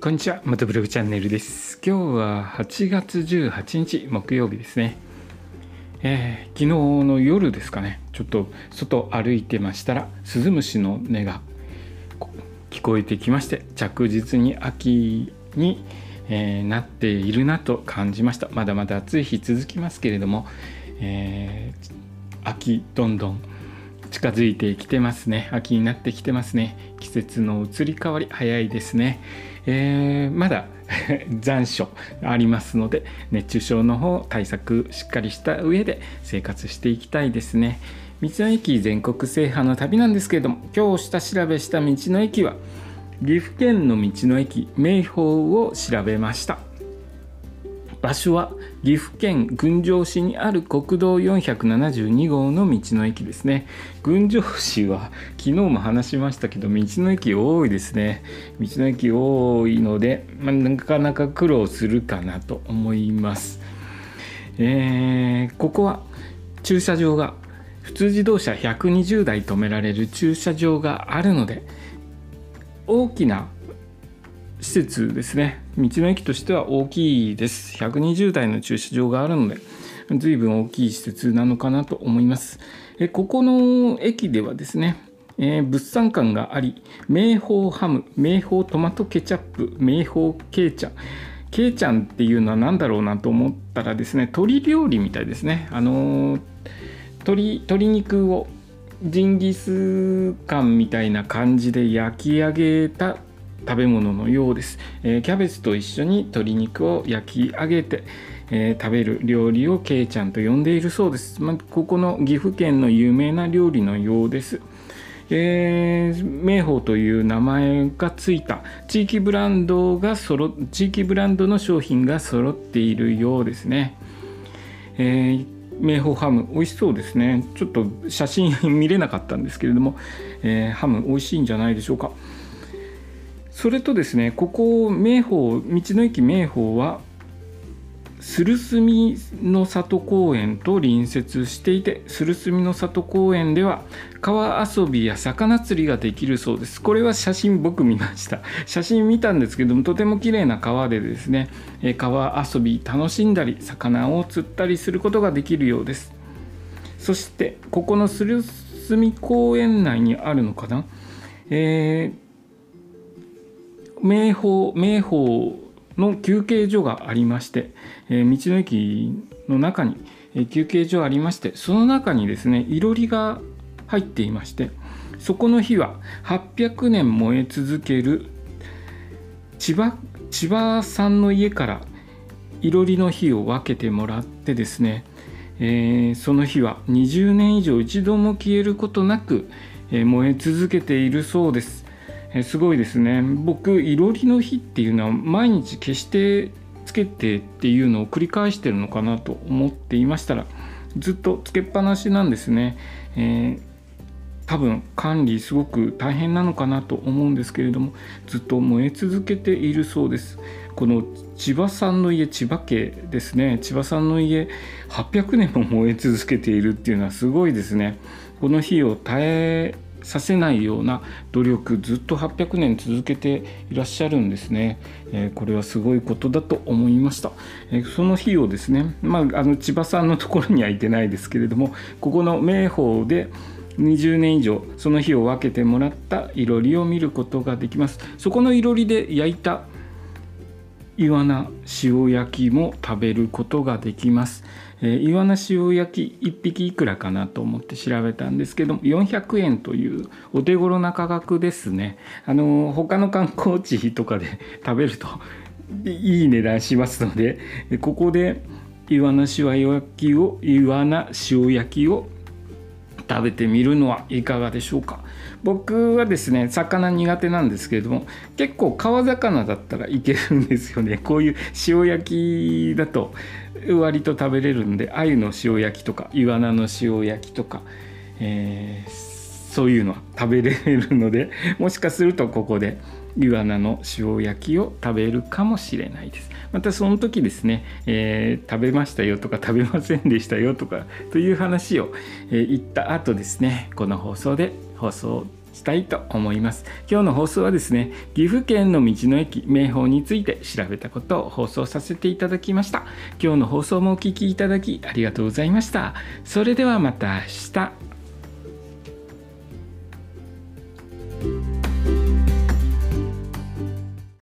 こんにちは、元ブログチャンネルです。今日は8月18日木曜日ですね。えー昨日の夜ですかね、ちょっと外歩いてましたら、スズムシの音が聞こえてきまして、着実に秋に、えーなっているなと感じました。まだまだ暑い日続きますけれども、えー秋どんどん近づいてきてますね。秋になってきてますね。季節の移り変わり早いですね、えーまだ 残暑ありますので熱中症の方対策しっかりした上で生活していきたいですね。道の駅全国制覇の旅なんですけれども今日下調べした道の駅は岐阜県の道の駅名宝を調べました。場所は岐阜県郡上市にある国道472号の道の駅ですね。郡上市は昨日も話しましたけど道の駅多いですね。道の駅多いので、まあなかなか苦労するかなと思います。えーここは駐車場が普通自動車120台止められる駐車場があるので大きな施設ですね。道の駅としては大きいです。120台の駐車場があるので随分大きい施設なのかなと思います。えここの駅ではですねえー物産館があり名宝ハム名宝トマトケチャップ名宝ケイちゃんケイちゃんっていうのは何だろうなと思ったらですね鶏料理みたいですね。あのー鶏鶏肉をジンギスカンみたいな感じで焼き上げた食べ物のようです、えーキャベツと一緒に鶏肉を焼き上げて、えー食べる料理をケイちゃんと呼んでいるそうです、まあ、ここの岐阜県の有名な料理のようです。えー名宝という名前がついた。地域ブランドが揃地域ブランドの商品が揃っているようですね。えー名宝ハム美味しそうですね。ちょっと写真 見れなかったんですけれども、えーハム美味しいんじゃないでしょうか。それとですねここ名宝道の駅名宝は鶴住の里公園と隣接していて鶴住の里公園では川遊びや魚釣りができるそうです。これは写真僕見ました。写真見たんですけどもとても綺麗な川でですね川遊び楽しんだり魚を釣ったりすることができるようです。そしてここの鶴住公園内にあるのかな？えー名宝名宝の休憩所がありまして、えー道の駅の中に、え休憩所ありましてその中にですねいろりが入っていましてそこの火は800年燃え続ける千葉千葉さんの家からいろりの火を分けてもらってですね、えーその火は20年以上一度も消えることなく、えー燃え続けているそうです。えすごいですね。僕いろりの火っていうのは毎日消してつけてっていうのを繰り返してるのかなと思っていましたらずっとつけっぱなしなんですね、えー多分管理すごく大変なのかなと思うんですけれどもずっと燃え続けているそうです。この千葉さんの家千葉家ですね。千葉さんの家800年も燃え続けているっていうのはすごいですね。この火を絶えさせないような努力ずっと800年続けていらっしゃるんですね、えーこれはすごいことだと思いました、えーその火をですね、まあ、あの千葉さんのところには行ってないですけれどもここの名宝で20年以上その日を分けてもらったいろりを見ることができます。そこのいろりで焼いたイワナ塩焼きも食べることができます、えーイワナ塩焼き1匹いくらかなと思って調べたんですけども400円というお手頃な価格ですね。あのー他の観光地とかで 食べると いい値段しますのでえここでイワナ塩焼きをイワナ塩焼きを食べてみるのはいかがでしょうか。僕はですね魚苦手なんですけれども結構川魚だったらいけるんですよね。こういう塩焼きだと割と食べれるんで鮎の塩焼きとかイワナの塩焼きとか、えーそういうのは食べれるのでもしかするとここでイワナの塩焼きを食べるかもしれないです。またその時ですね、えー食べましたよとか食べませんでしたよとかという話を、えー言った後ですねこの放送で放送したいと思います。今日の放送はですね岐阜県の道の駅名宝について調べたことを放送させていただきました。今日の放送もお聴きいただきありがとうございました。それではまた明日。